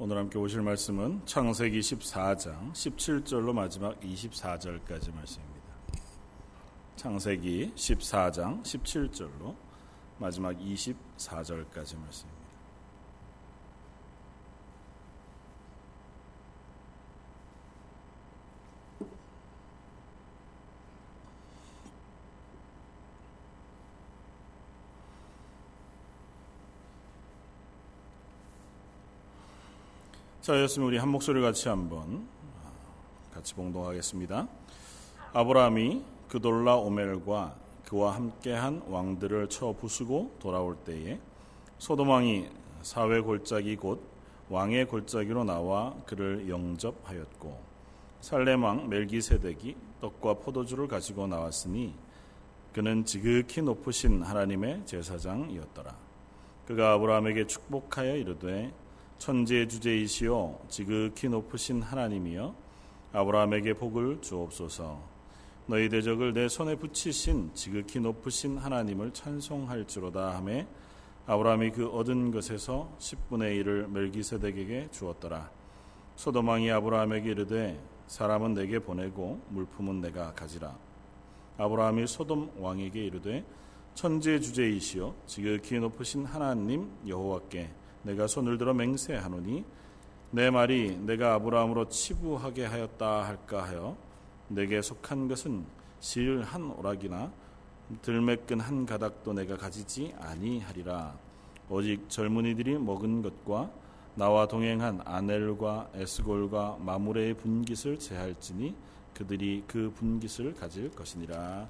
오늘 함께 오실 말씀은 창세기 14장 17절로 마지막 24절까지 말씀입니다. 창세기 14장 17절로 마지막 24절까지 말씀입니다. 자, 였으면 우리 한 목소리 같이 한번 같이 봉동하겠습니다. 아브라함이 그돌라 오멜과 그와 함께한 왕들을 쳐 부수고 돌아올 때에 소돔 왕이 사회 골짜기 곧 왕의 골짜기로 나와 그를 영접하였고 살렘 왕 멜기세덱이 떡과 포도주를 가지고 나왔으니 그는 지극히 높으신 하나님의 제사장이었더라. 그가 아브라함에게 축복하여 이르되 천지의 주제이시오. 지극히 높으신 하나님이여 아브라함에게 복을 주옵소서. 너희 대적을 내 손에 붙이신 지극히 높으신 하나님을 찬송할지로다 하매 아브라함이 그 얻은 것에서 10분의 1을 멜기세덱에게 주었더라. 소도망이 아브라함에게 이르되 사람은 내게 보내고 물품은 내가 가지라. 아브라함이 소돔 왕에게 이르되 천지의 주제이시여 지극히 높으신 하나님 여호와께 내가 손을 들어 맹세하노니 내 말이 내가 아브라함으로 치부하게 하였다 할까 하여 내게 속한 것은 실 한 오락이나 들매끈 한 가닥도 내가 가지지 아니하리라 오직 젊은이들이 먹은 것과 나와 동행한 아넬과 에스골과 마무레의 분깃을 제할지니 그들이 그 분깃을 가질 것이니라.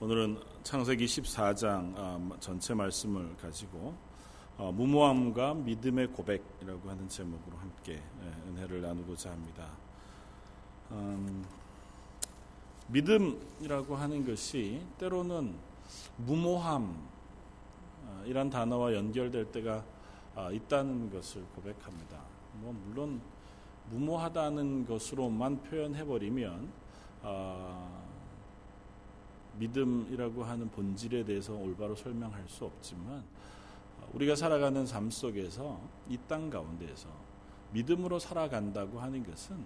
오늘은 창세기 14장 아, 전체 말씀을 가지고 어, 무모함과 믿음의 고백이라고 하는 제목으로 함께 예, 은혜를 나누고자 합니다. 음, 믿음이라고 하는 것이 때로는 무모함이란 아, 단어와 연결될 때가 아, 있다는 것을 고백합니다. 뭐 물론 무모하다는 것으로만 표현해 버리면 믿음이라고 하는 본질에 대해서 올바로 설명할 수 없지만 어, 우리가 살아가는 삶 속에서 이 땅 가운데에서 믿음으로 살아간다고 하는 것은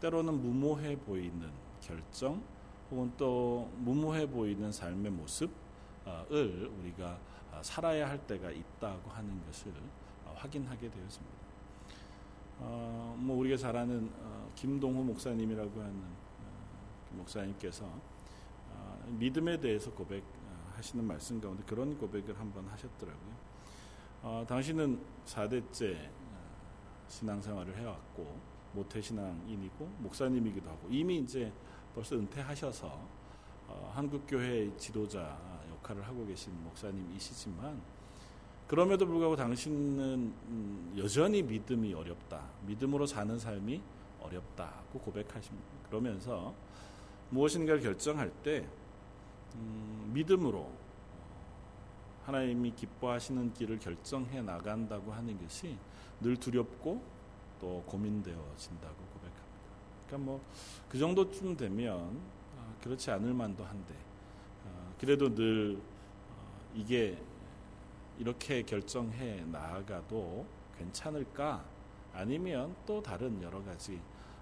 때로는 무모해 보이는 결정 혹은 또 무모해 보이는 삶의 모습을 우리가 어, 살아야 할 때가 있다고 하는 것을 어, 확인하게 되었습니다. 어, 뭐 우리가 잘 아는 어, 김동호 목사님이라고 하는 어, 목사님께서 믿음에 대해서 고백하시는 말씀 가운데 그런 고백을 한번 하셨더라고요. 어, 당신은 4대째 어, 신앙생활을 해왔고 모태신앙인이고 목사님이기도 하고 이미 이제 벌써 은퇴하셔서 어, 한국교회 지도자 역할을 하고 계신 목사님이시지만 그럼에도 불구하고 당신은 음, 여전히 믿음이 어렵다. 믿음으로 사는 삶이 어렵다고 고백하십니다. 그러면서 무엇인가를 결정할 때 음, 믿음으로 하나님이 기뻐하시는 길을 결정해 나간다고 하는 것이 늘 두렵고 또 고민되어진다고 고백합니다. 그러니까 뭐 그 정도쯤 되면 아, 그렇지 않을 만도 한데 아, 그래도 늘 어, 이게 이렇게 결정해 나아가도 괜찮을까 아니면 또 다른 여러 가지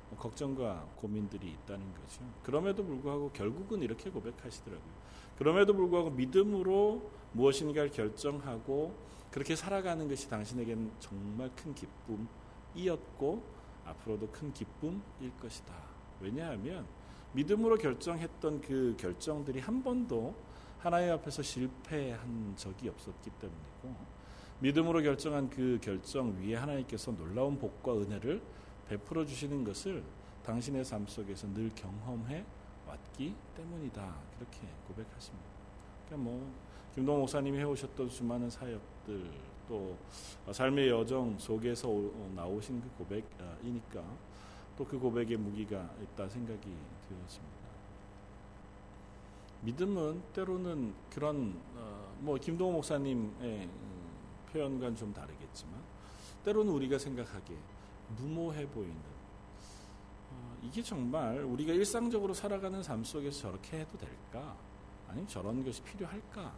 뭐 걱정과 고민들이 있다는 거죠. 그럼에도 불구하고 결국은 이렇게 고백하시더라고요. 그럼에도 불구하고 믿음으로 무엇인가를 결정하고 그렇게 살아가는 것이 당신에게는 정말 큰 기쁨이었고 앞으로도 큰 기쁨일 것이다. 왜냐하면 믿음으로 결정했던 그 결정들이 한 번도 하나님 앞에서 실패한 적이 없었기 때문이고 믿음으로 결정한 그 결정 위에 하나님께서 놀라운 복과 은혜를 베풀어 주시는 것을 당신의 삶 속에서 늘 경험해 왔기 때문이다. 그렇게 고백하십니다. 그러니까 뭐 김동 목사님이 해오셨던 수많은 사역들 또 삶의 여정 속에서 나오신 그 고백이니까 또 그 고백에 무기가 있다 생각이 되었습니다. 믿음은 때로는 그런 어, 뭐 김동호 목사님의 음, 표현과는 좀 다르겠지만 때로는 우리가 생각하기에 무모해 보이는 어, 이게 정말 우리가 일상적으로 살아가는 삶 속에서 저렇게 해도 될까? 아니면 저런 것이 필요할까?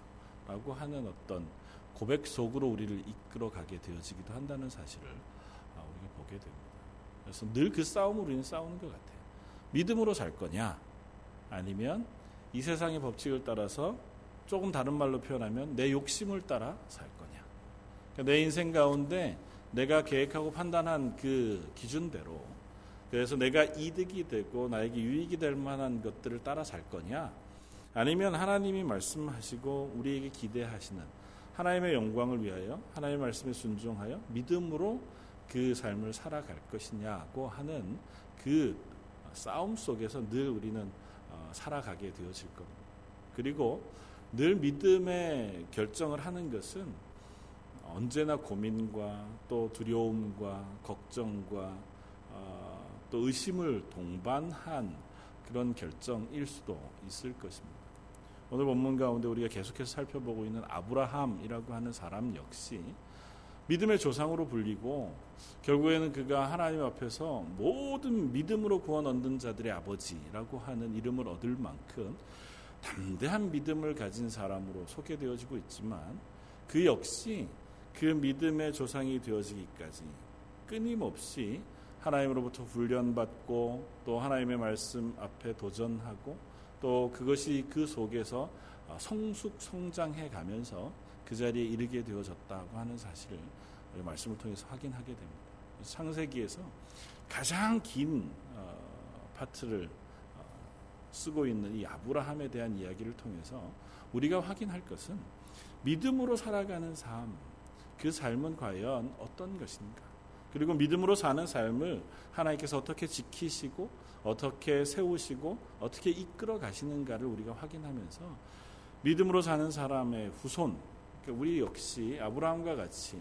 라고 하는 어떤 고백 속으로 우리를 이끌어 가게 되어지기도 한다는 사실을 아, 우리가 보게 됩니다. 그래서 늘 그 싸움을 우리는 싸우는 것 같아요. 믿음으로 살 거냐? 아니면 이 세상의 법칙을 따라서 조금 다른 말로 표현하면 내 욕심을 따라 살 거냐? 그러니까 내 인생 가운데 내가 계획하고 판단한 그 기준대로 그래서 내가 이득이 되고 나에게 유익이 될 만한 것들을 따라 살 거냐? 아니면 하나님이 말씀하시고 우리에게 기대하시는 하나님의 영광을 위하여 하나님의 말씀에 순종하여 믿음으로 그 삶을 살아갈 것이냐고 하는 그 싸움 속에서 늘 우리는 어, 살아가게 되어질 겁니다. 그리고 늘 믿음의 결정을 하는 것은 언제나 고민과 또 두려움과 걱정과 어, 또 의심을 동반한 그런 결정일 수도 있을 것입니다. 오늘 본문 가운데 우리가 계속해서 살펴보고 있는 아브라함이라고 하는 사람 역시 믿음의 조상으로 불리고 결국에는 그가 하나님 앞에서 모든 믿음으로 구원 얻는 자들의 아버지라고 하는 이름을 얻을 만큼 담대한 믿음을 가진 사람으로 소개되어지고 있지만 그 역시 그 믿음의 조상이 되어지기까지 끊임없이 하나님으로부터 훈련받고 또 하나님의 말씀 앞에 도전하고 또 그것이 그 속에서 어, 성숙 성장해 가면서 그 자리에 이르게 되어졌다고 하는 사실을 말씀을 통해서 확인하게 됩니다. 창세기에서 가장 긴 어, 파트를 어, 쓰고 있는 이 아브라함에 대한 이야기를 통해서 우리가 확인할 것은 믿음으로 살아가는 삶, 그 삶은 과연 어떤 것인가? 그리고 믿음으로 사는 삶을 하나님께서 어떻게 지키시고 어떻게 세우시고 어떻게 이끌어 가시는가를 우리가 확인하면서 믿음으로 사는 사람의 후손, 그러니까 우리 역시 아브라함과 같이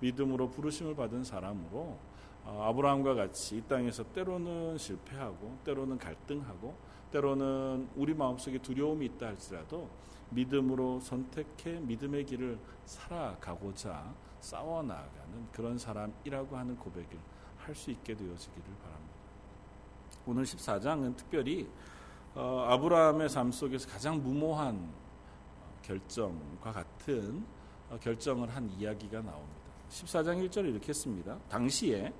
믿음으로 부르심을 받은 사람으로 어, 아브라함과 같이 이 땅에서 때로는 실패하고 때로는 갈등하고 때로는 우리 마음속에 두려움이 있다 할지라도 믿음으로 선택해 믿음의 길을 살아가고자 싸워 나가는 그런 사람이라고 하는 고백을 할 수 있게 되어지기를 바랍니다. 오늘 14장은 특별히 어, 아브라함의 삶 속에서 가장 무모한 어, 결정과 같은 어, 결정을 한 이야기가 나옵니다. 14장 1절에 이렇게 했습니다. 당시에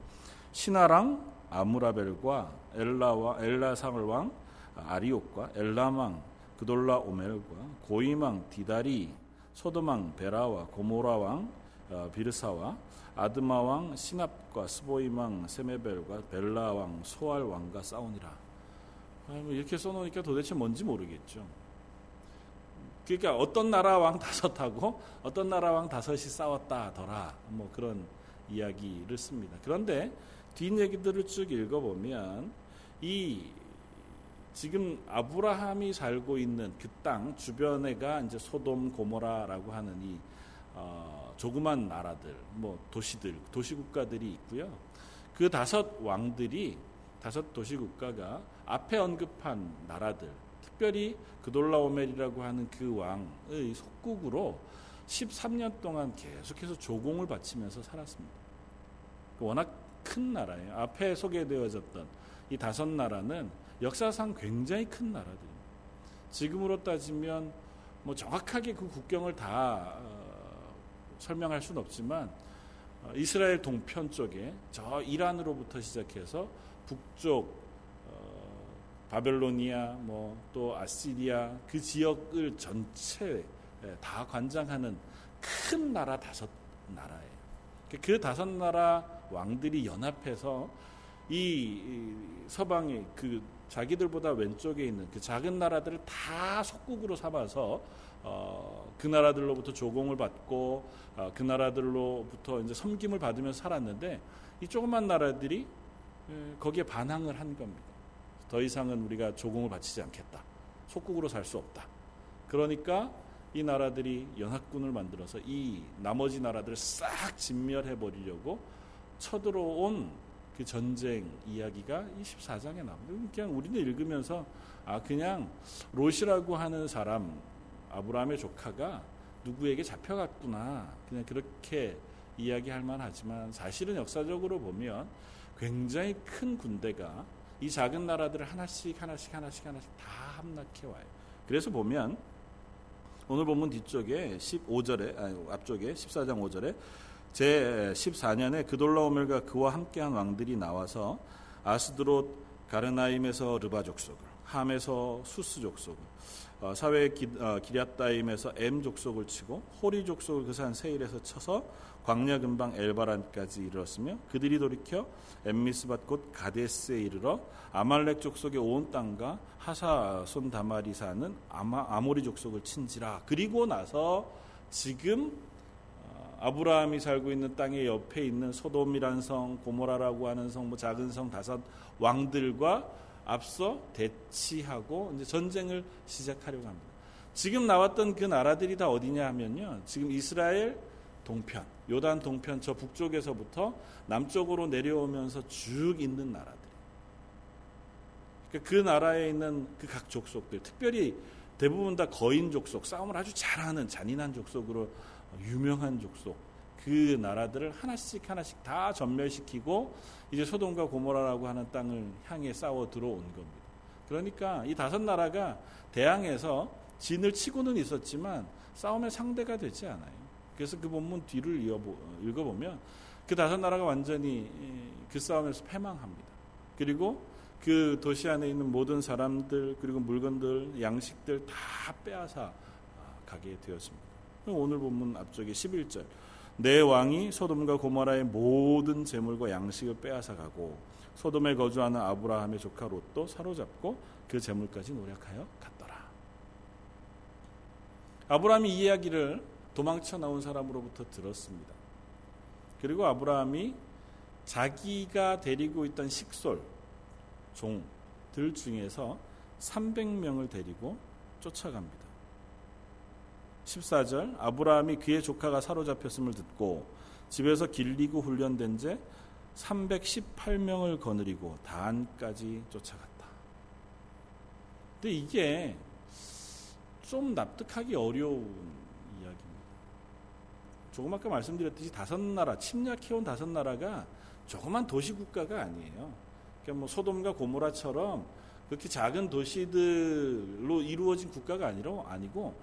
신하랑 아무라벨과 엘라와 엘라상을 왕 아리옥과 엘라망 그돌라 오멜과 고이망 디다리 소도망 베라와 고모라 왕 어, 비르사와 아드마 왕 시납과 스보이망 세메벨과 벨라 왕 소알 왕과 싸우니라. 아, 뭐 이렇게 써놓으니까 도대체 뭔지 모르겠죠. 그러니까 어떤 나라 왕 다섯하고 어떤 나라 왕 다섯이 싸웠다더라. 뭐 그런 이야기를 씁니다. 그런데 뒷 얘기들을 쭉 읽어보면 이 지금 아브라함이 살고 있는 그 땅 주변에가 이제 소돔 고모라라고 하는 이 어, 조그만 나라들, 뭐 도시들, 도시 국가들이 있고요. 그 다섯 왕들이 다섯 도시 국가가 앞에 언급한 나라들, 특별히 그돌라오멜이라고 하는 그 왕의 속국으로 13년 동안 계속해서 조공을 바치면서 살았습니다. 워낙 큰 나라예요. 앞에 소개되어졌던 이 다섯 나라는 역사상 굉장히 큰 나라들입니다. 지금으로 따지면 뭐 정확하게 그 국경을 다 어, 설명할 수는 없지만 어, 이스라엘 동편 쪽에 저 이란으로부터 시작해서 북쪽 어, 바벨로니아 뭐 또 아시리아 그 지역을 전체 다 관장하는 큰 나라 다섯 나라예요. 그 다섯 나라 왕들이 연합해서 이 서방의 그 자기들보다 왼쪽에 있는 그 작은 나라들을 다 속국으로 삼아서 어, 그 나라들로부터 조공을 받고 어, 그 나라들로부터 이제 섬김을 받으면서 살았는데 이 조그만 나라들이 에, 거기에 반항을 한 겁니다. 더 이상은 우리가 조공을 바치지 않겠다. 속국으로 살 수 없다. 그러니까 이 나라들이 연합군을 만들어서 이 나머지 나라들을 싹 진멸해 버리려고 쳐들어온 그 전쟁 이야기가 24장에 나옵니다. 그냥 우리는 읽으면서 아 그냥 롯이라고 하는 사람 아브라함의 조카가 누구에게 잡혀갔구나 그냥 그렇게 이야기할 만하지만 사실은 역사적으로 보면 굉장히 큰 군대가 이 작은 나라들을 하나씩 하나씩 하나씩 하나씩 다 함락해 와요. 그래서 보면 오늘 본문 뒤쪽에 15절에 아니 앞쪽에 14장 5절에 제 14년에 그돌라오멜과 그와 함께한 왕들이 나와서 아스드롯 가르나임에서 르바 족속을 함에서 수스 족속을 어, 사회 기, 어, 리앗다임에서 엠 족속을 치고 호리 족속을 그산 세일에서 쳐서 광야 근방 엘바란까지 이르렀으며 그들이 돌이켜 엠미스밭 곧 가데스에 이르러 아말렉 족속의 온 땅과 하사손 다마리 사는 아마, 아모리 족속을 친지라. 그리고 나서 지금 어, 아브라함이 살고 있는 땅의 옆에 있는 소돔이라는 성, 고모라라고 하는 성, 뭐 작은 성 다섯 왕들과 앞서 대치하고 이제 전쟁을 시작하려고 합니다. 지금 나왔던 그 나라들이 다 어디냐 하면요. 지금 이스라엘 동편, 요단 동편 저 북쪽에서부터 남쪽으로 내려오면서 쭉 있는 나라들. 그러니까 그 나라에 있는 그 각 족속들, 특별히 대부분 다 거인 족속, 싸움을 아주 잘하는 잔인한 족속으로 유명한 족속, 그 나라들을 하나씩 하나씩 다 전멸시키고 이제 소돔과 고모라라고 하는 땅을 향해 싸워 들어온 겁니다. 그러니까 이 다섯 나라가 대항해서 진을 치고는 있었지만 싸움의 상대가 되지 않아요. 그래서 그 본문 뒤를 읽어보면 그 다섯 나라가 완전히 그 싸움에서 패망합니다. 그리고 그 도시 안에 있는 모든 사람들 그리고 물건들 양식들 다 빼앗아 가게 되었습니다. 오늘 본문 앞쪽에 11절 내 왕이 소돔과 고모라의 모든 재물과 양식을 빼앗아 가고 소돔에 거주하는 아브라함의 조카 롯도 사로잡고 그 재물까지 노력하여 갔더라. 아브라함이 이 이야기를 도망쳐 나온 사람으로부터 들었습니다. 그리고 아브라함이 자기가 데리고 있던 식솔 종들 중에서 300명을 데리고 쫓아갑니다. 14절 아브라함이 그의 조카가 사로잡혔음을 듣고 집에서 길리고 훈련된 제 318명을 거느리고 단까지 쫓아갔다. 근데 이게 좀 납득하기 어려운 이야기입니다. 조금 아까 말씀드렸듯이 다섯 나라 침략해온 다섯 나라가 조그만 도시 국가가 아니에요. 그러니까 뭐 소돔과 고모라처럼 그렇게 작은 도시들로 이루어진 국가가 아니라 아니고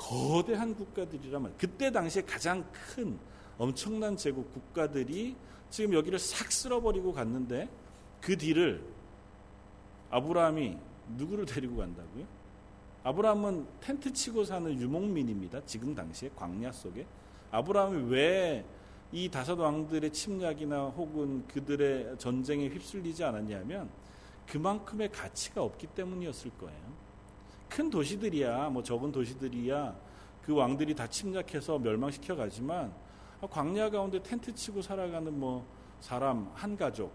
거대한 국가들이라면 그때 당시에 가장 큰 엄청난 제국 국가들이 지금 여기를 싹 쓸어버리고 갔는데 그 뒤를 아브라함이 누구를 데리고 간다고요? 아브라함은 텐트 치고 사는 유목민입니다. 지금 당시에 광야 속에 아브라함이 왜 이 다섯 왕들의 침략이나 혹은 그들의 전쟁에 휩쓸리지 않았냐면 그만큼의 가치가 없기 때문이었을 거예요. 큰 도시들이야 뭐 적은 도시들이야 그 왕들이 다 침략해서 멸망시켜 가지만 광야 가운데 텐트 치고 살아가는 뭐 사람 한 가족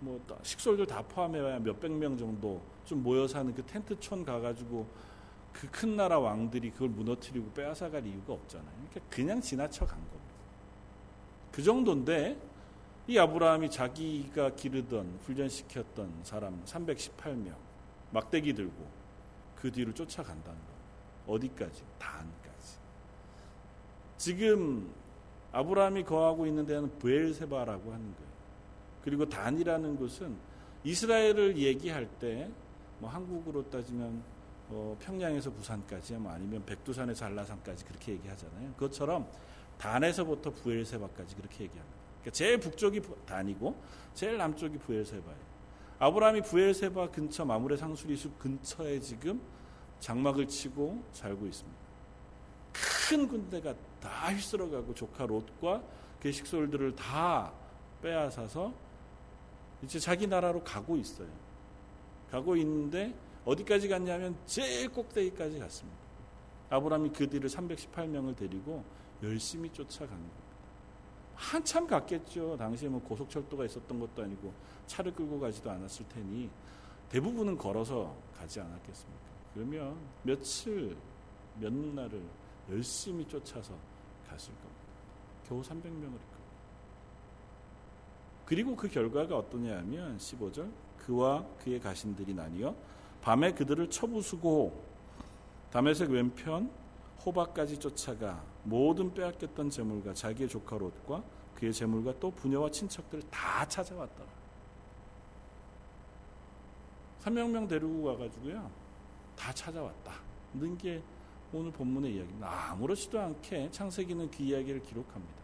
뭐 식솔들 다 포함해야 몇백 명 정도 좀 모여 사는 그 텐트촌 가가지고 그 큰 나라 왕들이 그걸 무너뜨리고 빼앗아갈 이유가 없잖아요. 그러니까 그냥 지나쳐 간 겁니다. 그 정도인데 이 아브라함이 자기가 기르던 훈련시켰던 사람 318명 막대기 들고 그 뒤를 쫓아간다는 거. 어디까지? 단까지. 지금 아브라함이 거하고 있는 데는 부엘세바라고 하는 거예요. 그리고 단이라는 곳은 이스라엘을 얘기할 때 뭐 한국으로 따지면 어 평양에서 부산까지 뭐 아니면 백두산에서 한라산까지 그렇게 얘기하잖아요. 그것처럼 단에서부터 부엘세바까지 그렇게 얘기합니다. 그러니까 제일 북쪽이 단이고 제일 남쪽이 부엘세바예요. 아브라함이 부엘세바 근처 마물의 상수리 숲 근처에 지금 장막을 치고 살고 있습니다. 큰 군대가 다 휩쓸어가고 조카 롯과 그 식솔들을 다 빼앗아서 이제 자기 나라로 가고 있어요. 가고 있는데 어디까지 갔냐면 제일 꼭대기까지 갔습니다. 아브라함이 그 뒤를 318명을 데리고 열심히 쫓아가는 겁니다. 한참 갔겠죠. 당시에 뭐 고속철도가 있었던 것도 아니고 차를 끌고 가지도 않았을 테니 대부분은 걸어서 가지 않았겠습니까? 그러면 며칠, 몇 날을 열심히 쫓아서 갔을 겁니다. 겨우 300명을 있고. 그리고 그 결과가 어떠냐 하면 15절 그와 그의 가신들이 나뉘어 밤에 그들을 쳐부수고 담에색 왼편 호박까지 쫓아가 모든 빼앗겼던 재물과 자기의 조카 롯과 그의 재물과 또 부녀와 친척들을 다 찾아왔더라. 300명 데리고 가가지고요. 다 찾아왔다. 는게 오늘 본문의 이야기입니다. 아무렇지도 않게 창세기는 그 이야기를 기록합니다.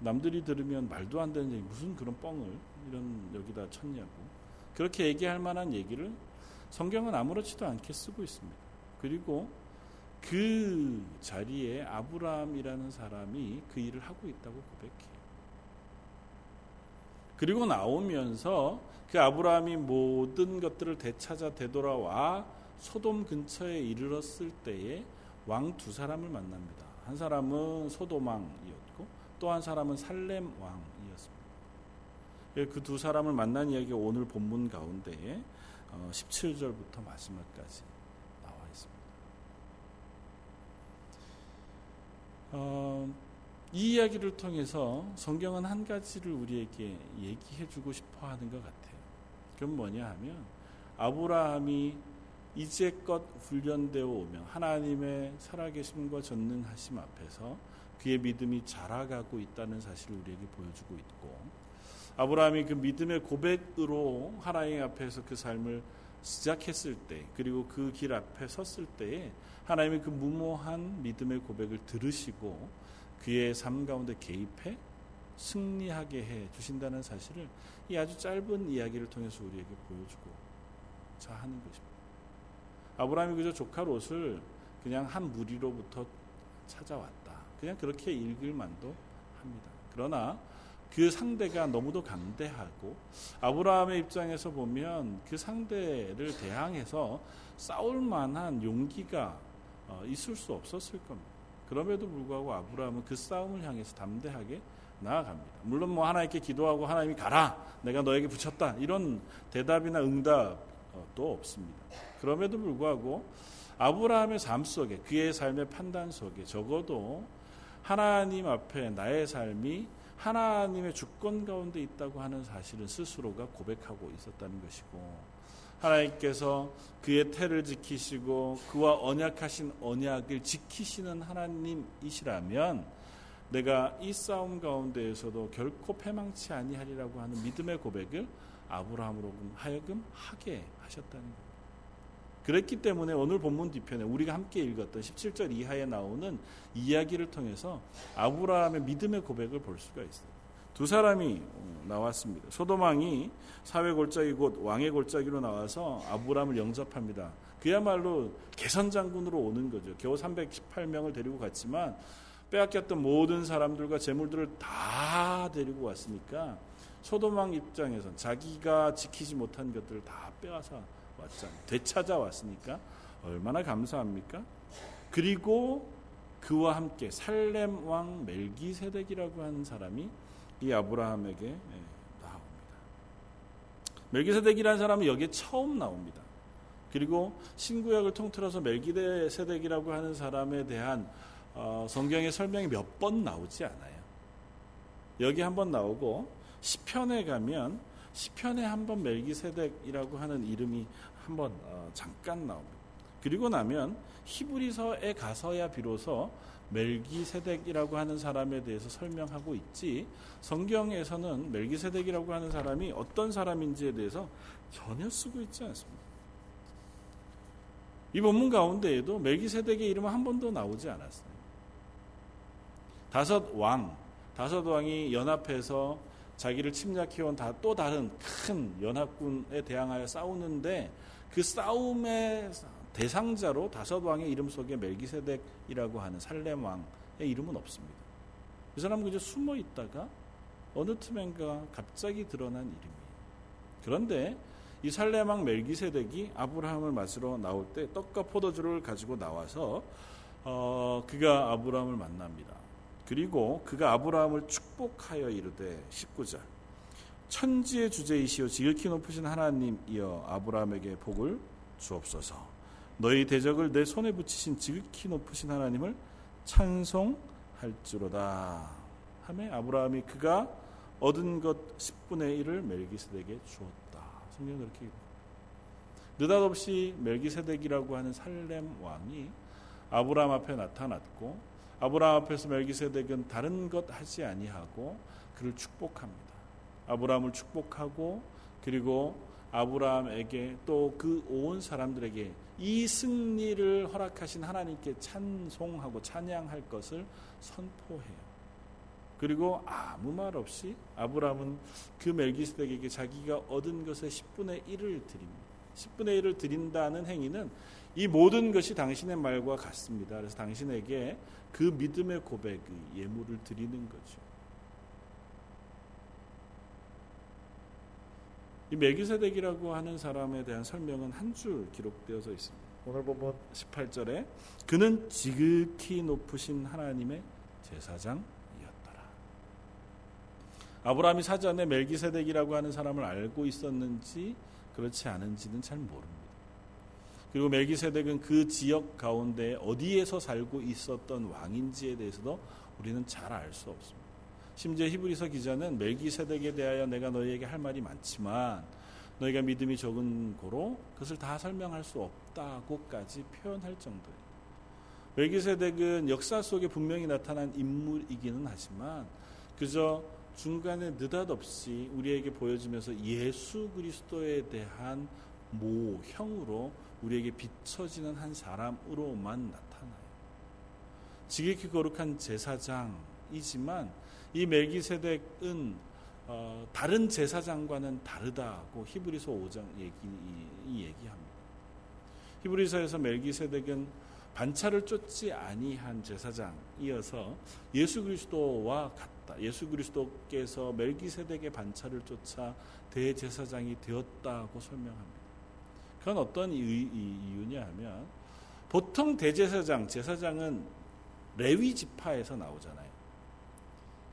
남들이 들으면 말도 안 되는 얘기, 무슨 그런 뻥을 이런 여기다 쳤냐고. 그렇게 얘기할 만한 얘기를 성경은 아무렇지도 않게 쓰고 있습니다. 그리고 그 자리에 아브라함이라는 사람이 그 일을 하고 있다고 고백해요. 그리고 나오면서 그 아브라함이 모든 것들을 되찾아 되돌아와 소돔 근처에 이르렀을 때에 왕 두 사람을 만납니다. 한 사람은 소돔 왕이었고 또 한 사람은 살렘 왕이었습니다. 예, 그두 사람을 만난 이야기가 오늘 본문 가운데 17절부터 어, 마지막까지 나와 있습니다. 어, 이 이야기를 통해서 성경은 한 가지를 우리에게 얘기해 주고 싶어 하는 것 같아요. 그건 뭐냐 하면 아브라함이 이제껏 훈련되어 오며 하나님의 살아계심과 전능하심 앞에서 그의 믿음이 자라가고 있다는 사실을 우리에게 보여주고 있고 아브라함이 그 믿음의 고백으로 하나님 앞에서 그 삶을 시작했을 때 그리고 그 길 앞에 섰을 때에 하나님의 그 무모한 믿음의 고백을 들으시고 그의 삶 가운데 개입해 승리하게 해 주신다는 사실을 이 아주 짧은 이야기를 통해서 우리에게 보여주고 자 하는 것입니다. 아브라함이 그저 조카 롯을 그냥 한 무리로부터 찾아왔다. 그냥 그렇게 읽을 만도 합니다. 그러나 그 상대가 너무도 강대하고 아브라함의 입장에서 보면 그 상대를 대항해서 싸울 만한 용기가 어, 있을 수 없었을 겁니다. 그럼에도 불구하고 아브라함은 그 싸움을 향해서 담대하게 나아갑니다. 물론 뭐 하나님께 기도하고 하나님이 가라, 내가 너에게 붙였다 이런 대답이나 응답도 없습니다. 그럼에도 불구하고 아브라함의 삶 속에 그의 삶의 판단 속에 적어도 하나님 앞에 나의 삶이 하나님의 주권 가운데 있다고 하는 사실은 스스로가 고백하고 있었다는 것이고 하나님께서 그의 태를 지키시고 그와 언약하신 언약을 지키시는 하나님이시라면 내가 이 싸움 가운데에서도 결코 패망치 아니하리라고 하는 믿음의 고백을 아브라함으로 하여금 하게 하셨다는 것. 그랬기 때문에 오늘 본문 뒤편에 우리가 함께 읽었던 17절 이하에 나오는 이야기를 통해서 아브라함의 믿음의 고백을 볼 수가 있어요. 두 사람이 나왔습니다. 소도망이 사회 골짜기 곧 왕의 골짜기로 나와서 아브라함을 영접합니다. 그야말로 개선 장군으로 오는 거죠. 겨우 318명을 데리고 갔지만 빼앗겼던 모든 사람들과 재물들을 다 데리고 왔으니까 소도망 입장에선 자기가 지키지 못한 것들을 다 빼앗아 왔잖아요. 되찾아왔으니까 얼마나 감사합니까? 그리고 그와 함께 살렘 왕 멜기세덱이라고 하는 사람이 이 아브라함에게 예, 나옵니다. 멜기세덱이라는 사람은 여기에 처음 나옵니다. 그리고 신구약을 통틀어서 멜기세덱이라고 하는 사람에 대한 어, 성경의 설명이 몇 번 나오지 않아요. 여기 한 번 나오고 시편에 가면 시편에 한 번 멜기세덱이라고 하는 이름이 한번 어, 잠깐 나옵니다. 그리고 나면 히브리서에 가서야 비로소 멜기세덱이라고 하는 사람에 대해서 설명하고 있지 성경에서는 멜기세덱이라고 하는 사람이 어떤 사람인지에 대해서 전혀 쓰고 있지 않습니다. 이 본문 가운데에도 멜기세덱의 이름은 한 번도 나오지 않았어요. 다섯 왕, 다섯 왕이 연합해서 자기를 침략해온 다, 또 다른 큰 연합군에 대항하여 싸우는데 그 싸움의 대상자로 다섯 왕의 이름 속에 멜기세덱이라고 하는 살렘 왕의 이름은 없습니다. 이 사람은 그저 숨어 있다가 어느 틈엔가 갑자기 드러난 이름이에요. 그런데 이 살렘 왕 멜기세덱이 아브라함을 맞으러 나올 때 떡과 포도주를 가지고 나와서 어, 그가 아브라함을 만납니다. 그리고 그가 아브라함을 축복하여 이르되 19절 천지의 주제이시오 지극히 높으신 하나님이여 아브라함에게 복을 주옵소서. 너희 대적을 내 손에 붙이신 지극히 높으신 하나님을 찬송할지로다. 하매 아브라함이 그가 얻은 것 10분의 1을 멜기세덱에 주었다. 성경 그렇게 느닷없이 멜기세덱이라고 하는 살렘 왕이 아브라함 앞에 나타났고 아브라함 앞에서 멜기세덱은 다른 것 하지 아니하고 그를 축복합니다. 아브라함을 축복하고 그리고 아브라함에게 또 그 온 사람들에게 이 승리를 허락하신 하나님께 찬송하고 찬양할 것을 선포해요. 그리고 아무 말 없이 아브라함은 그 멜기스덱에게 자기가 얻은 것의 10분의 1을 드립니다. 10분의 1을 드린다는 행위는 이 모든 것이 당신의 말과 같습니다. 그래서 당신에게 그 믿음의 고백의 예물을 드리는 거죠. 이 멜기세덱이라고 하는 사람에 대한 설명은 한 줄 기록되어져 있습니다. 오늘 보면 18절에 그는 지극히 높으신 하나님의 제사장이었더라. 아브라함이 사전에 멜기세덱이라고 하는 사람을 알고 있었는지 그렇지 않은지는 잘 모릅니다. 그리고 멜기세덱은 그 지역 가운데 어디에서 살고 있었던 왕인지에 대해서도 우리는 잘 알 수 없습니다. 심지어 히브리서 기자는 멜기세덱에 대하여 내가 너희에게 할 말이 많지만 너희가 믿음이 적은 고로 그것을 다 설명할 수 없다고까지 표현할 정도예요. 멜기세덱은 역사 속에 분명히 나타난 인물이기는 하지만 그저 중간에 느닷없이 우리에게 보여지면서 예수 그리스도에 대한 모형으로 우리에게 비춰지는 한 사람으로만 나타나요. 지극히 거룩한 제사장이지만 이 멜기세덱은 어, 다른 제사장과는 다르다고 히브리서 5장 얘기, 얘기합니다. 히브리서에서 멜기세덱은 반차를 쫓지 아니한 제사장이어서 예수 그리스도와 같다. 예수 그리스도께서 멜기세덱의 반차를 쫓아 대제사장이 되었다고 설명합니다. 그건 어떤 이유냐 하면 보통 대제사장, 제사장은 레위 지파에서 나오잖아요.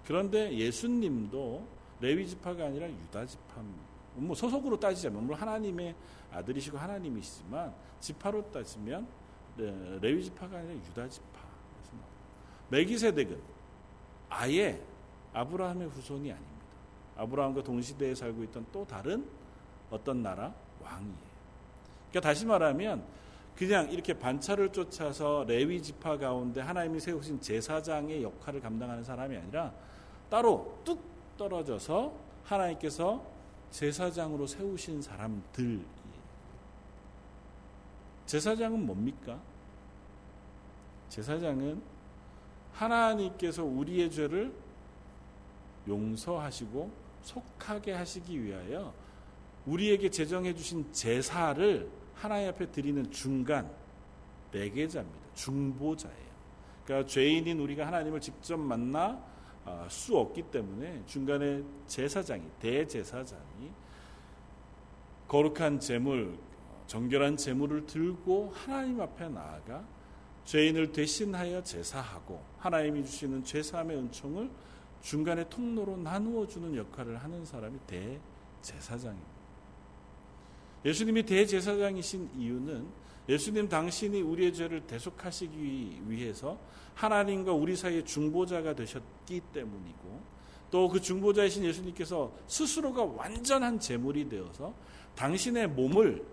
그런데 예수님도 레위 지파가 아니라 유다 지파. 뭐 소속으로 따지자면 물론 하나님의 아들이시고 하나님이시지만 지파로 따지면 레위 지파가 아니라 유다 지파. 메기세덱은 아예 아브라함의 후손이 아닙니다. 아브라함과 동시대에 살고 있던 또 다른 어떤 나라 왕이에요. 그러니까 다시 말하면 그냥 이렇게 반차를 쫓아서 레위 지파 가운데 하나님이 세우신 제사장의 역할을 감당하는 사람이 아니라 따로 뚝 떨어져서 하나님께서 제사장으로 세우신 사람들. 제사장은 뭡니까? 제사장은 하나님께서 우리의 죄를 용서하시고 속하게 하시기 위하여 우리에게 제정해 주신 제사를 하나님 앞에 드리는 중간 매개자입니다. 중보자예요. 그러니까 죄인인 우리가 하나님을 직접 만나 아, 수 없기 때문에 중간에 제사장이 대제사장이 거룩한 제물 정결한 제물을 들고 하나님 앞에 나아가 죄인을 대신하여 제사하고 하나님이 주시는 죄사함의 은총을 중간에 통로로 나누어 주는 역할을 하는 사람이 대제사장입니다. 예수님이 대제사장이신 이유는 예수님 당신이 우리의 죄를 대속하시기 위해서 하나님과 우리 사이의 중보자가 되셨기 때문이고 또 그 중보자이신 예수님께서 스스로가 완전한 제물이 되어서 당신의 몸을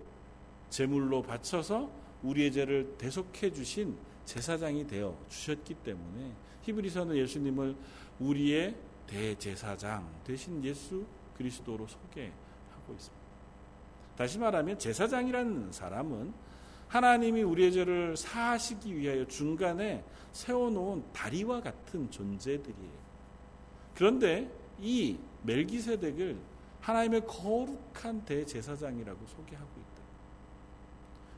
제물로 바쳐서 우리의 죄를 대속해 주신 제사장이 되어 주셨기 때문에 히브리서는 예수님을 우리의 대제사장 되신 예수 그리스도로 소개하고 있습니다. 다시 말하면 제사장이라는 사람은 하나님이 우리의 죄를 사하시기 위하여 중간에 세워놓은 다리와 같은 존재들이에요. 그런데 이 멜기세덱을 하나님의 거룩한 대제사장이라고 소개하고 있다.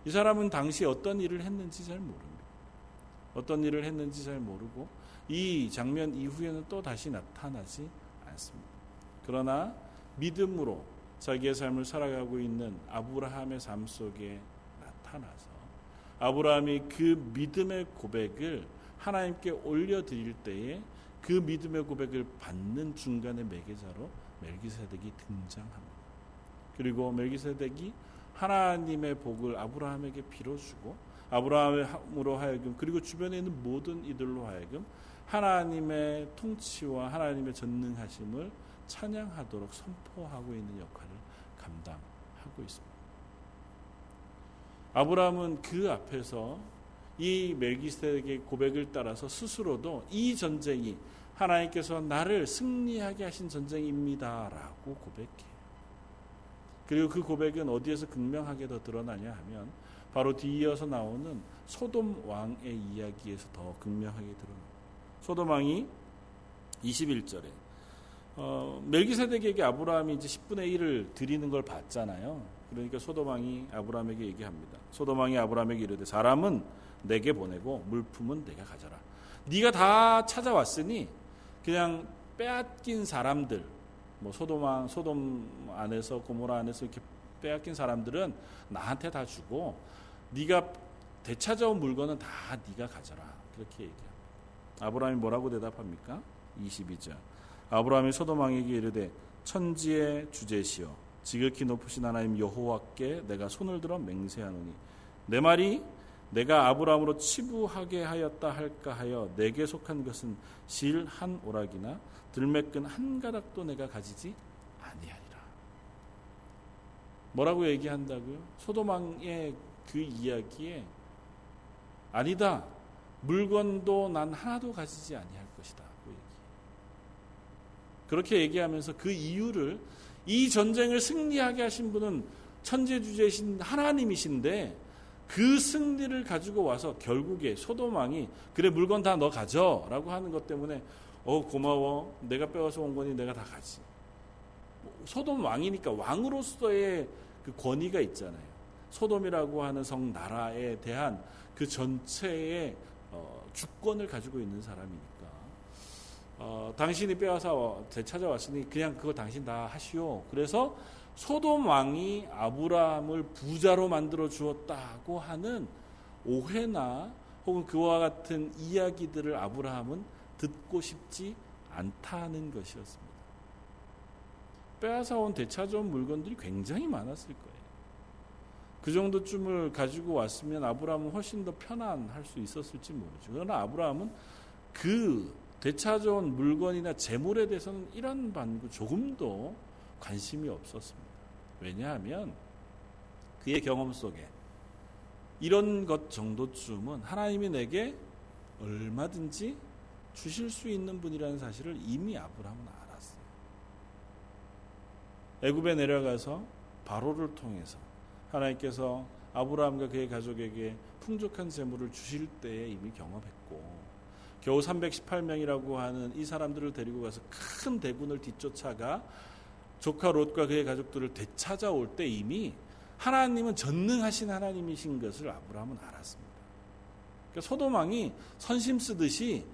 이 사람은 당시 어떤 일을 했는지 잘 모릅니다. 어떤 일을 했는지 잘 모르고 이 장면 이후에는 또 다시 나타나지 않습니다. 그러나 믿음으로 자기의 삶을 살아가고 있는 아브라함의 삶 속에 나타나서 아브라함이 그 믿음의 고백을 하나님께 올려드릴 때에 그 믿음의 고백을 받는 중간의 매개자로 멜기세덱이 등장합니다. 그리고 멜기세덱이 하나님의 복을 아브라함에게 빌어주고 아브라함으로 하여금 그리고 주변에 있는 모든 이들로 하여금 하나님의 통치와 하나님의 전능하심을 찬양하도록 선포하고 있는 역할을 감당하고 있습니다. 아브라함은 그 앞에서 이 멜기세덱의 고백을 따라서 스스로도 이 전쟁이 하나님께서 나를 승리하게 하신 전쟁입니다라고 고백해요. 그리고 그 고백은 어디에서 극명하게 더 드러나냐 하면 바로 뒤이어서 나오는 소돔 왕의 이야기에서 더 극명하게 드러납니다. 소돔 왕이 21절에 어, 멜기세덱에게 아브라함이 이제 10분의 1을 드리는 걸 봤잖아요. 그러니까 소돔 왕이 아브라함에게 얘기합니다. 소돔 왕이 아브라함에게 이르되 사람은 내게 보내고 물품은 내가 가져라. 네가 다 찾아왔으니 그냥 빼앗긴 사람들 뭐 소돔 소돔 안에서 고모라 안에서 이렇게 빼앗긴 사람들은 나한테 다 주고 네가 되찾아온 물건은 다 네가 가져라. 그렇게 얘기합니다. 아브라함이 뭐라고 대답합니까? 22절. 아브라함이 소돔 왕에게 이르되 천지의 주제시여 지극히 높으신 하나님 여호와께 내가 손을 들어 맹세하노니 내 말이 내가 아브라함으로 치부하게 하였다 할까 하여 내게 속한 것은 실 한 오락이나 들매끈 한 가닥도 내가 가지지 아니하리라. 뭐라고 얘기한다고요? 소도망의 그 이야기에 아니다. 물건도 난 하나도 가지지 아니할 것이다. 그. 그렇게 얘기하면서 그 이유를 이 전쟁을 승리하게 하신 분은 천재주제신 하나님이신데 그 승리를 가지고 와서 결국에 소돔왕이 그래 물건 다 너 가져 라고 하는 것 때문에 어 고마워. 내가 빼와서 온 거니 내가 다 가지. 소돔 왕이니까 왕으로서의 그 권위가 있잖아요. 소돔이라고 하는 성 나라에 대한 그 전체의 어, 주권을 가지고 있는 사람이니까 어, 당신이 빼와서 되찾아왔으니 그냥 그거 당신 다 하시오 그래서 소돔 왕이 아브라함을 부자로 만들어 주었다고 하는 오해나 혹은 그와 같은 이야기들을 아브라함은 듣고 싶지 않다는 것이었습니다. 빼앗아온 되찾아온 물건들이 굉장히 많았을 거예요. 그 정도쯤을 가지고 왔으면 아브라함은 훨씬 더 편안할 수 있었을지 모르죠. 그러나 아브라함은 그 되찾아온 물건이나 재물에 대해서는 이런 반구 조금도 관심이 없었습니다. 왜냐하면 그의 경험 속에 이런 것 정도쯤은 하나님이 내게 얼마든지 주실 수 있는 분이라는 사실을 이미 아브라함은 알았어요. 애굽에 내려가서 바로를 통해서 하나님께서 아브라함과 그의 가족에게 풍족한 재물을 주실 때에 이미 경험했고 겨우 318명이라고 하는 이 사람들을 데리고 가서 큰 대군을 뒤쫓아가 조카 롯과 그의 가족들을 되찾아올 때 이미 하나님은 전능하신 하나님이신 것을 아브라함은 알았습니다. 그러니까 소도망이 선심 쓰듯이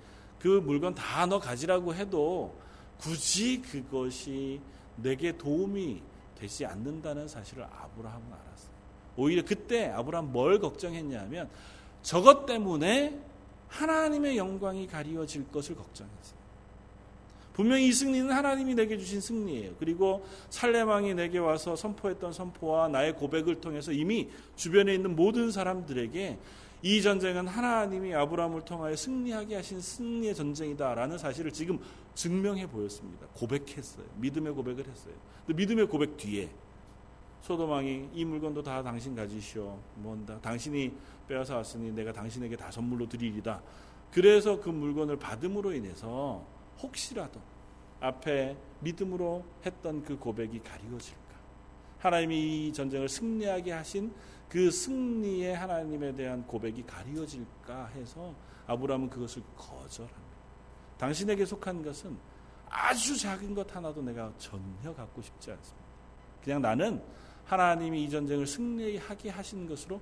그 물건 다 너 가지라고 해도 굳이 그것이 내게 도움이 되지 않는다는 사실을 아브라함은 알았어요. 오히려 그때 아브라함 뭘 걱정했냐면 저것 때문에 하나님의 영광이 가리워질 것을 걱정했어요. 분명히 이 승리는 하나님이 내게 주신 승리예요. 그리고 살레망이 내게 와서 선포했던 선포와 나의 고백을 통해서 이미 주변에 있는 모든 사람들에게 이 전쟁은 하나님이 아브라함을 통하여 승리하게 하신 승리의 전쟁이다라는 사실을 지금 증명해 보였습니다. 고백했어요. 믿음의 고백을 했어요. 근데 믿음의 고백 뒤에 소도망이 이 물건도 다 당신 가지시오. 뭔다. 당신이 빼앗아 왔으니 내가 당신에게 다 선물로 드리리다. 그래서 그 물건을 받음으로 인해서 혹시라도 앞에 믿음으로 했던 그 고백이 가리워질까? 하나님이 이 전쟁을 승리하게 하신 그 승리의 하나님에 대한 고백이 가리워질까 해서 아브라함은 그것을 거절합니다. 당신에게 속한 것은 아주 작은 것 하나도 내가 전혀 갖고 싶지 않습니다. 그냥 나는 하나님이 이 전쟁을 승리하게 하신 것으로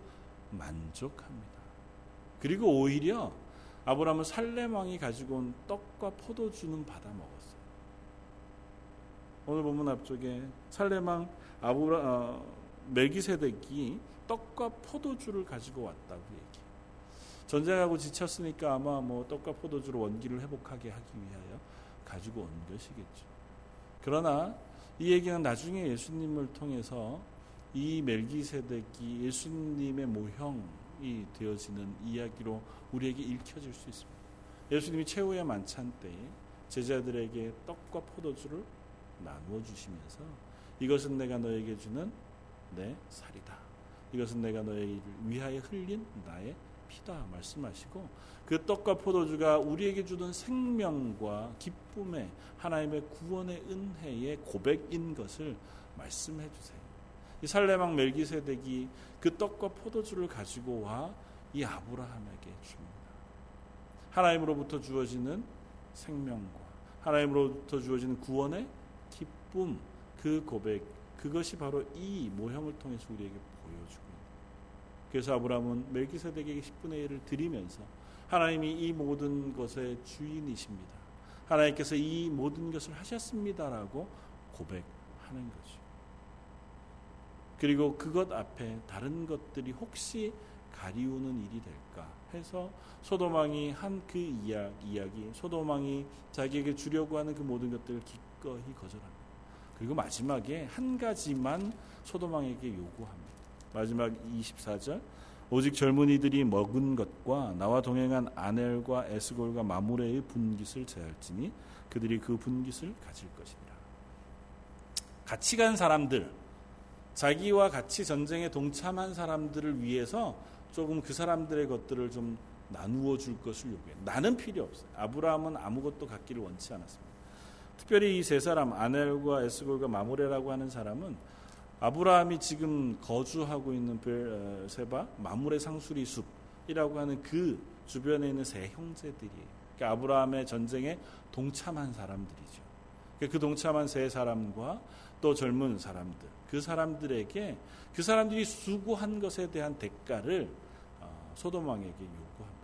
만족합니다. 그리고 오히려 아브라함은 살렘 왕이 가지고 온 떡과 포도주는 받아 먹었어요. 오늘 본문 앞쪽에 살렘 왕 아브라 어, 멜기세덱이 떡과 포도주를 가지고 왔다고 얘기. 전쟁하고 지쳤으니까 아마 뭐 떡과 포도주로 원기를 회복하게 하기 위하여 가지고 온 것이겠죠. 그러나 이 얘기는 나중에 예수님을 통해서 이 멜기세덱이 예수님의 모형이 되어지는 이야기로 우리에게 읽혀질 수 있습니다. 예수님이 최후의 만찬 때에 제자들에게 떡과 포도주를 나누어 주시면서 이것은 내가 너에게 주는 내 살이다. 이것은 내가 너희를 위하여 흘린 나의 피다 말씀하시고 그 떡과 포도주가 우리에게 주는 생명과 기쁨의 하나님의 구원의 은혜의 고백인 것을 말씀해 주세요. 이 살레망 멜기세덱이 그 떡과 포도주를 가지고 와 이 아브라함에게 줍니다. 하나님으로부터 주어지는 생명과 하나님으로부터 주어지는 구원의 기쁨, 그 고백, 그것이 바로 이 모형을 통해서 우리에게 보여주고. 그래서 아브라함은 멜기세덱에게 10분의 1을 드리면서 하나님이 이 모든 것의 주인이십니다. 하나님께서 이 모든 것을 하셨습니다라고 고백하는 거죠. 그리고 그것 앞에 다른 것들이 혹시 가리우는 일이 될까 해서 소도망이 한그 이야기, 소도망이 자기에게 주려고 하는 그 모든 것들을 기꺼이 거절합니다. 그리고 마지막에 한 가지만 소도망에게 요구합니다. 마지막 24절 오직 젊은이들이 먹은 것과 나와 동행한 아넬과 에스골과 마무레의 분깃을 제할지니 그들이 그 분깃을 가질 것이니라. 같이 간 사람들, 자기와 같이 전쟁에 동참한 사람들을 위해서 조금 그 사람들의 것들을 좀 나누어 줄 것을 요구해. 나는 필요 없어요. 아브라함은 아무것도 갖기를 원치 않았습니다. 특별히 이 세 사람 아넬과 에스골과 마무레라고 하는 사람은 아브라함이 지금 거주하고 있는 벨세바 마무레 상수리 숲이라고 하는 그 주변에 있는 세 형제들이에요. 그러니까 아브라함의 전쟁에 동참한 사람들이죠. 그러니까 그 동참한 세 사람과 또 젊은 사람들, 그 사람들에게 그 사람들이 수고한 것에 대한 대가를 어, 소돔 왕에게 요구합니다.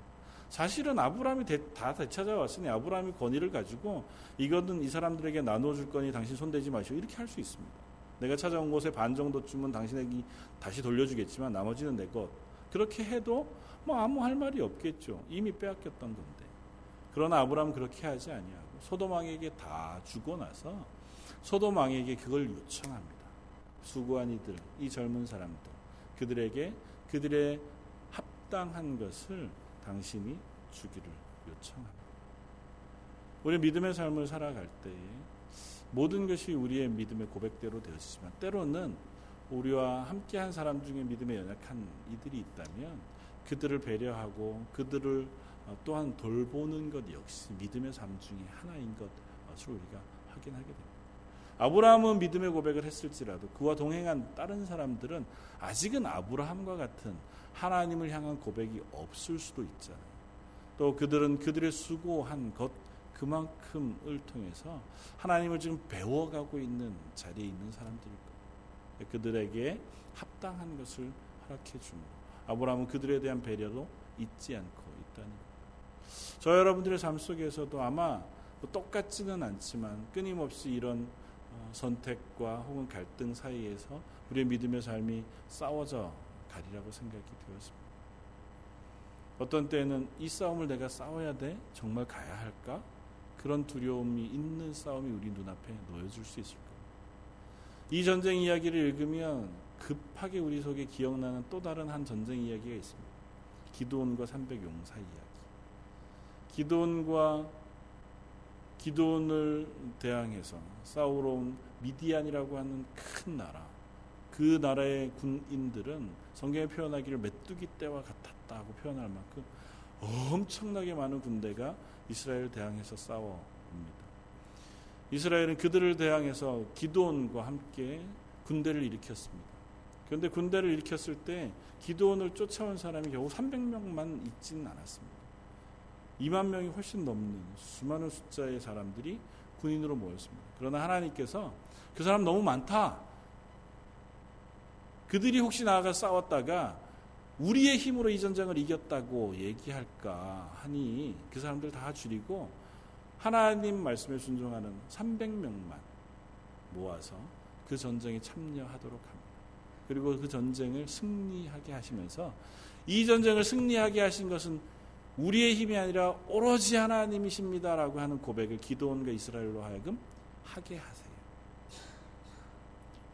사실은 아브라함이 다 되찾아왔으니 아브라함이 권위를 가지고 이거는 이 사람들에게 나눠줄 거니 당신 손대지 마시오 이렇게 할 수 있습니다. 내가 찾아온 곳에 반 정도쯤은 당신에게 다시 돌려주겠지만 나머지는 내 것. 그렇게 해도 뭐 아무 할 말이 없겠죠. 이미 빼앗겼던 건데. 그러나 아브라함은 그렇게 하지 아니하고 소돔 왕에게 다 주고 나서 소돔 왕에게 그걸 요청합니다. 수고한 이들, 이 젊은 사람들, 그들에게 그들의 합당한 것을 당신이 주기를 요청합니다. 우리 믿음의 삶을 살아갈 때에 모든 것이 우리의 믿음의 고백대로 되어지지만 때로는 우리와 함께한 사람 중에 믿음에 연약한 이들이 있다면 그들을 배려하고 그들을 어, 또한 돌보는 것 역시 믿음의 삶 중에 하나인 것을 우리가 확인하게 됩니다. 아브라함은 믿음의 고백을 했을지라도 그와 동행한 다른 사람들은 아직은 아브라함과 같은 하나님을 향한 고백이 없을 수도 있잖아요. 또 그들은 그들의 수고한 것 그만큼을 통해서 하나님을 지금 배워가고 있는 자리에 있는 사람들일 거예요. 그들에게 합당한 것을 허락해 줍니다. 아브라함은 그들에 대한 배려도 잊지 않고 있다는 거예요. 저 여러분들의 삶 속에서도 아마 뭐 똑같지는 않지만 끊임없이 이런 어, 선택과 혹은 갈등 사이에서 우리의 믿음의 삶이 싸워져 가리라고 생각이 되었습니다. 어떤 때는 이 싸움을 내가 싸워야 돼? 정말 가야 할까? 그런 두려움이 있는 싸움이 우리 눈앞에 놓여질 수 있을 겁니다. 이 전쟁 이야기를 읽으면 급하게 우리 속에 기억나는 또 다른 한 전쟁 이야기가 있습니다. 기도원과 300 용사 이야기. 기도원과 기도원을 대항해서 싸우러 온 미디안이라고 하는 큰 나라. 그 나라의 군인들은 성경에 표현하기를 메뚜기 떼와 같았다고 표현할 만큼 엄청나게 많은 군대가 이스라엘을 대항해서 싸워옵니다. 이스라엘은 그들을 대항해서 기도원과 함께 군대를 일으켰습니다. 그런데 군대를 일으켰을 때 기도원을 쫓아온 사람이 겨우 300명만 있지는 않았습니다. 2만 명이 훨씬 넘는 수많은 숫자의 사람들이 군인으로 모였습니다. 그러나 하나님께서 그 사람 너무 많다. 그들이 혹시 나아가 싸웠다가 우리의 힘으로 이 전쟁을 이겼다고 얘기할까 하니 그 사람들 다 줄이고 하나님 말씀에 순종하는 300명만 모아서 그 전쟁에 참여하도록 합니다. 그리고 그 전쟁을 승리하게 하시면서 이 전쟁을 승리하게 하신 것은 우리의 힘이 아니라 오로지 하나님이십니다라고 하는 고백을 기도원과 이스라엘로 하여금 하게 하세요.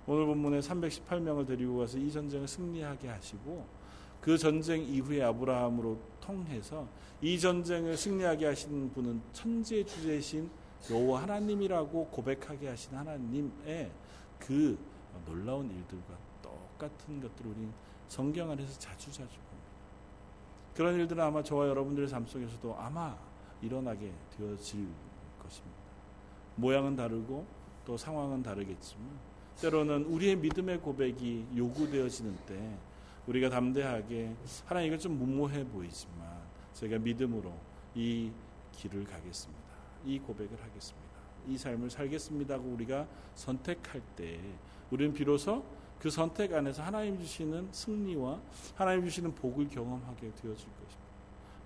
오늘 본문에 318명을 데리고 가서 이 전쟁을 승리하게 하시고 그 전쟁 이후에 아브라함으로 통해서 이 전쟁을 승리하게 하신 분은 천지의 주제신 여호와 하나님이라고 고백하게 하신 하나님의 그 놀라운 일들과 똑같은 것들을 우리 성경 안에서 자주자주. 그런 일들은 아마 저와 여러분들의 삶 속에서도 아마 일어나게 되어질 것입니다. 모양은 다르고 또 상황은 다르겠지만 때로는 우리의 믿음의 고백이 요구되어지는 때 우리가 담대하게 하나님 이건 좀 무모해 보이지만 제가 믿음으로 이 길을 가겠습니다. 이 고백을 하겠습니다. 이 삶을 살겠습니다 고 우리가 선택할 때 우리는 비로소 그 선택 안에서 하나님 주시는 승리와 하나님 주시는 복을 경험하게 되어질 것입니다.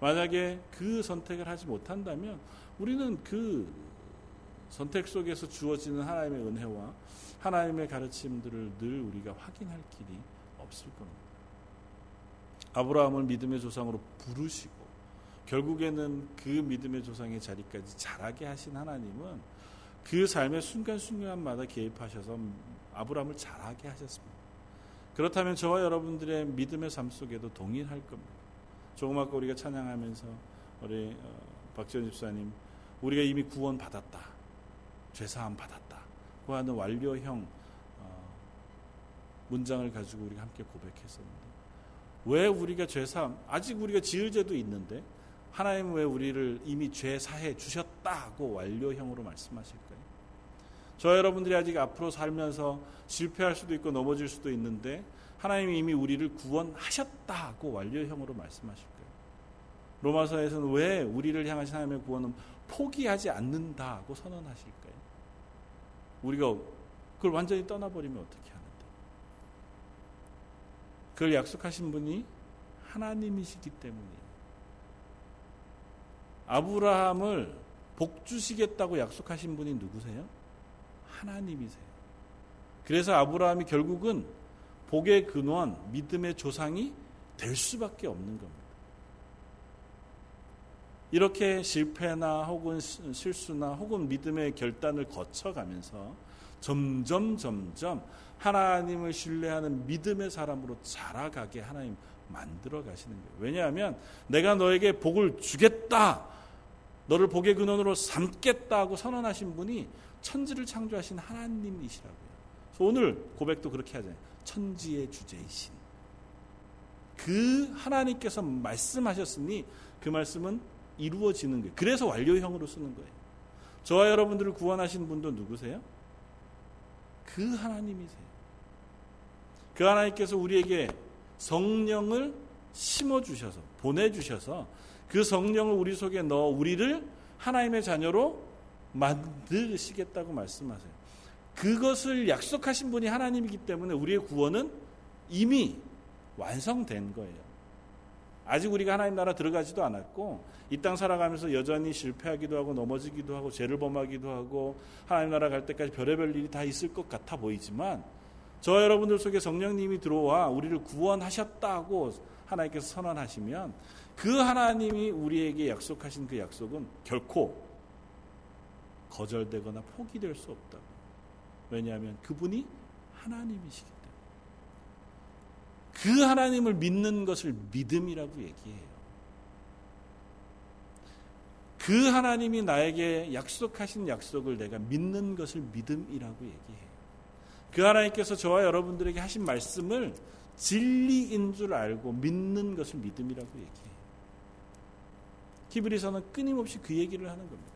만약에 그 선택을 하지 못한다면 우리는 그 선택 속에서 주어지는 하나님의 은혜와 하나님의 가르침들을 늘 우리가 확인할 길이 없을 겁니다. 아브라함을 믿음의 조상으로 부르시고 결국에는 그 믿음의 조상의 자리까지 자라게 하신 하나님은 그 삶의 순간순간마다 개입하셔서 아브라함을 자라게 하셨습니다. 그렇다면 저와 여러분들의 믿음의 삶 속에도 동일할 겁니다. 조금 아까 우리가 찬양하면서 우리 어, 박지원 집사님 우리가 이미 구원 받았다. 죄사함 받았다. 그 하는 완료형 어, 문장을 가지고 우리가 함께 고백했었는데 왜 우리가 죄사함 아직 우리가 지을 죄도 있는데 하나님 왜 우리를 이미 죄 사해 주셨다고 완료형으로 말씀하실까요? 저 여러분들이 아직 앞으로 살면서 실패할 수도 있고 넘어질 수도 있는데 하나님이 이미 우리를 구원하셨다고 완료형으로 말씀하실까요? 로마서에서는 왜 우리를 향하신 하나님의 구원은 포기하지 않는다고 선언하실까요? 우리가 그걸 완전히 떠나버리면 어떻게 하는데? 그걸 약속하신 분이 하나님이시기 때문이에요. 아브라함을 복 주시겠다고 약속하신 분이 누구세요? 하나님이세요. 그래서 아브라함이 결국은 복의 근원, 믿음의 조상이 될 수밖에 없는 겁니다. 이렇게 실패나 혹은 실수나 혹은 믿음의 결단을 거쳐가면서 점점 점점 하나님을 신뢰하는 믿음의 사람으로 자라가게 하나님 만들어 가시는 거예요. 왜냐하면 내가 너에게 복을 주겠다. 너를 복의 근원으로 삼겠다고 선언하신 분이 천지를 창조하신 하나님이시라고요. 오늘 고백도 그렇게 하잖아요. 천지의 주제이신. 그 하나님께서 말씀하셨으니 그 말씀은 이루어지는 거예요. 그래서 완료형으로 쓰는 거예요. 저와 여러분들을 구원하신 분도 누구세요? 그 하나님이세요. 그 하나님께서 우리에게 성령을 심어주셔서, 보내주셔서 그 성령을 우리 속에 넣어 우리를 하나님의 자녀로 만드시겠다고 말씀하세요. 그것을 약속하신 분이 하나님이기 때문에 우리의 구원은 이미 완성된 거예요. 아직 우리가 하나님 나라 들어가지도 않았고 이 땅 살아가면서 여전히 실패하기도 하고 넘어지기도 하고 죄를 범하기도 하고 하나님 나라 갈 때까지 별의별 일이 다 있을 것 같아 보이지만 저 여러분들 속에 성령님이 들어와 우리를 구원하셨다고 하나님께서 선언하시면 그 하나님이 우리에게 약속하신 그 약속은 결코 거절되거나 포기될 수 없다. 왜냐하면 그분이 하나님이시기 때문에. 그 하나님을 믿는 것을 믿음이라고 얘기해요. 그 하나님이 나에게 약속하신 약속을 내가 믿는 것을 믿음이라고 얘기해요. 그 하나님께서 저와 여러분들에게 하신 말씀을 진리인 줄 알고 믿는 것을 믿음이라고 얘기해요. 히브리서는 끊임없이 그 얘기를 하는 겁니다.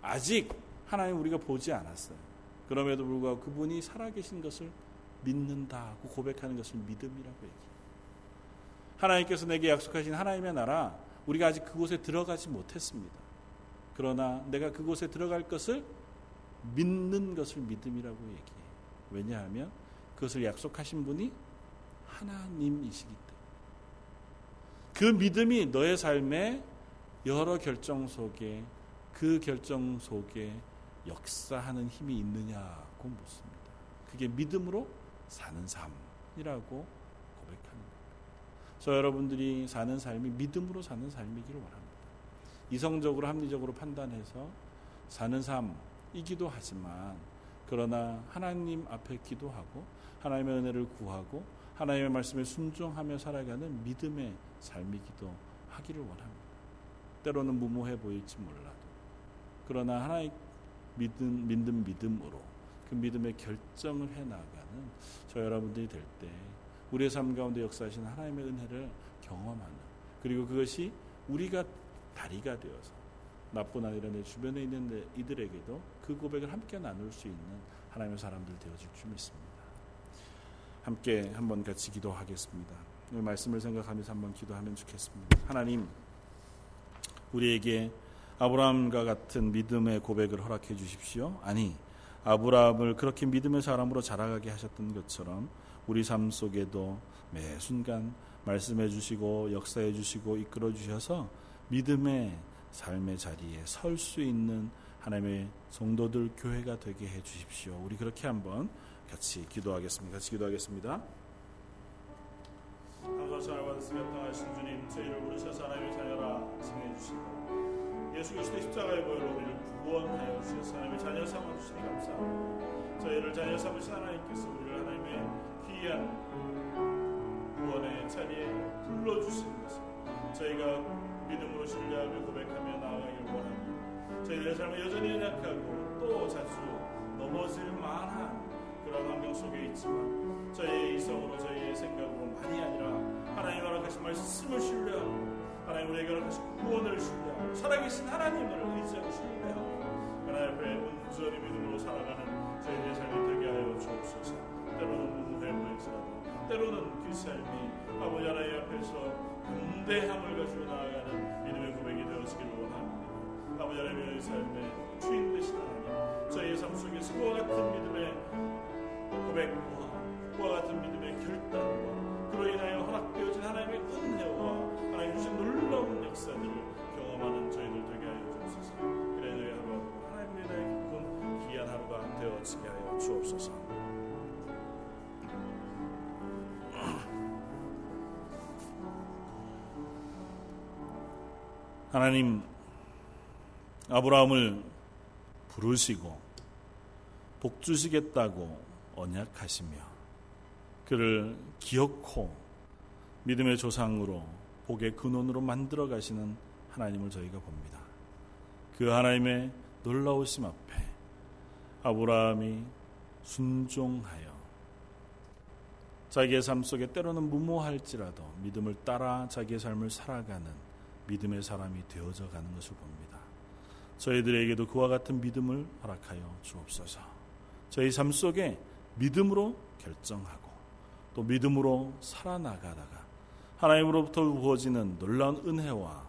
아직 하나님 우리가 보지 않았어요. 그럼에도 불구하고 그분이 살아계신 것을 믿는다고 고백하는 것을 믿음이라고 얘기해요. 하나님께서 내게 약속하신 하나님의 나라 우리가 아직 그곳에 들어가지 못했습니다. 그러나 내가 그곳에 들어갈 것을 믿는 것을 믿음이라고 얘기해요. 왜냐하면 그것을 약속하신 분이 하나님이시기 때문에. 그 믿음이 너의 삶에 여러 결정 속에 그 결정 속에 역사하는 힘이 있느냐고 묻습니다. 그게 믿음으로 사는 삶이라고 고백하는 겁니다. 저 여러분들이 사는 삶이 믿음으로 사는 삶이기를 원합니다. 이성적으로 합리적으로 판단해서 사는 삶이기도 하지만 그러나 하나님 앞에 기도하고 하나님의 은혜를 구하고 하나님의 말씀에 순종하며 살아가는 믿음의 삶이기도 하기를 원합니다. 때로는 무모해 보일지 몰라도 그러나 하나의 믿음 믿는 믿음으로 그 믿음의 결정을 해 나가는 저 여러분들이 될 때 우리의 삶 가운데 역사하신 하나님의 은혜를 경험하는 그리고 그것이 우리가 다리가 되어서 나뿐 아니라 내 주변에 있는 이들에게도 그 고백을 함께 나눌 수 있는 하나님의 사람들 되어질 줄 믿습니다. 함께 한번 같이 기도하겠습니다. 이 말씀을 생각하면서 한번 기도하면 좋겠습니다. 하나님, 우리에게 아브라함과 같은 믿음의 고백을 허락해 주십시오. 아니, 아브라함을 그렇게 믿음의 사람으로 자라가게 하셨던 것처럼 우리 삶 속에도 매 순간 말씀해 주시고 역사해 주시고 이끌어 주셔서 믿음의 삶의 자리에 설 수 있는 하나님의 성도들 교회가 되게 해 주십시오. 우리 그렇게 한번 같이 기도하겠습니다. 같이 기도하겠습니다. 감사를 받으시며 당하신 주님 저희를 부르셔서 하나님의 자녀라 칭해 주시고 예수 그리스도의 십자가의 보혈로 우리를 구원하여 주셔서 하나님의 자녀 삼아 주시니 감사합니다. 저희를 자녀 삼으신 하나님께서 우리를 하나님의 귀한 구원의 자리에 불러주신 것을 저희가 믿음으로 신뢰하며 고백하며 나아가길 원합니다. 저희들의 삶은 여전히 연약하고 또 자주 넘어질 만한 그런 환경 속에 있지만 저희의 이성으로 저희의 생각으로 많이 아니라 하나님 허락하신 말씀을 신뢰하고 하나님 우리에게 허락하신 구원을 신뢰하고 살아계신 하나님을 의지하고 신뢰하고 하나님 앞에 온전히 믿음으로 살아가는 저희의 삶이 되게 하여 주옵소서. 때로는 회무일지라도 때로는 그 삶이 아버지 하나님 앞에서 담대함을 가지고 나아가는 믿음의 고백이 되어지기를 원합니다. 아버지 하나님의 삶에 주인 되신 하나님 저희의 삶 속에서 그와 같은 믿음의 고백과 그와 같은 믿음의 결단과 그로 인하여 허락되어진 하나님의 은혜와 주신 놀라운 역사들을 경험하는 저희들 되게 하여 주옵소서. 그래 저희 하루 하나님의 나의 기쁜 귀한 하루가 되어지게 하여 주옵소서. 하나님 아브라함을 부르시고 복 주시겠다고 언약하시며 그를 기억코 믿음의 조상으로 복의 근원으로 만들어 가시는 하나님을 저희가 봅니다. 그 하나님의 놀라우심 앞에 아브라함이 순종하여 자기의 삶 속에 때로는 무모할지라도 믿음을 따라 자기의 삶을 살아가는 믿음의 사람이 되어져 가는 것을 봅니다. 저희들에게도 그와 같은 믿음을 허락하여 주옵소서. 저희 삶 속에 믿음으로 결정하고 또 믿음으로 살아나가다가 하나님으로부터 부어지는 놀라운 은혜와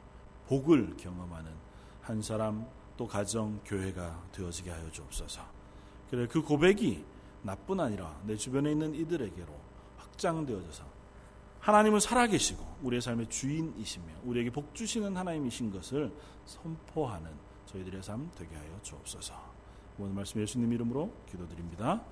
복을 경험하는 한 사람 또 가정 교회가 되어지게 하여 주옵소서. 그래 그 고백이 나뿐 아니라 내 주변에 있는 이들에게로 확장되어져서 하나님은 살아계시고 우리의 삶의 주인이시며 우리에게 복 주시는 하나님이신 것을 선포하는 저희들의 삶 되게 하여 주옵소서. 오늘 말씀 예수님 이름으로 기도드립니다.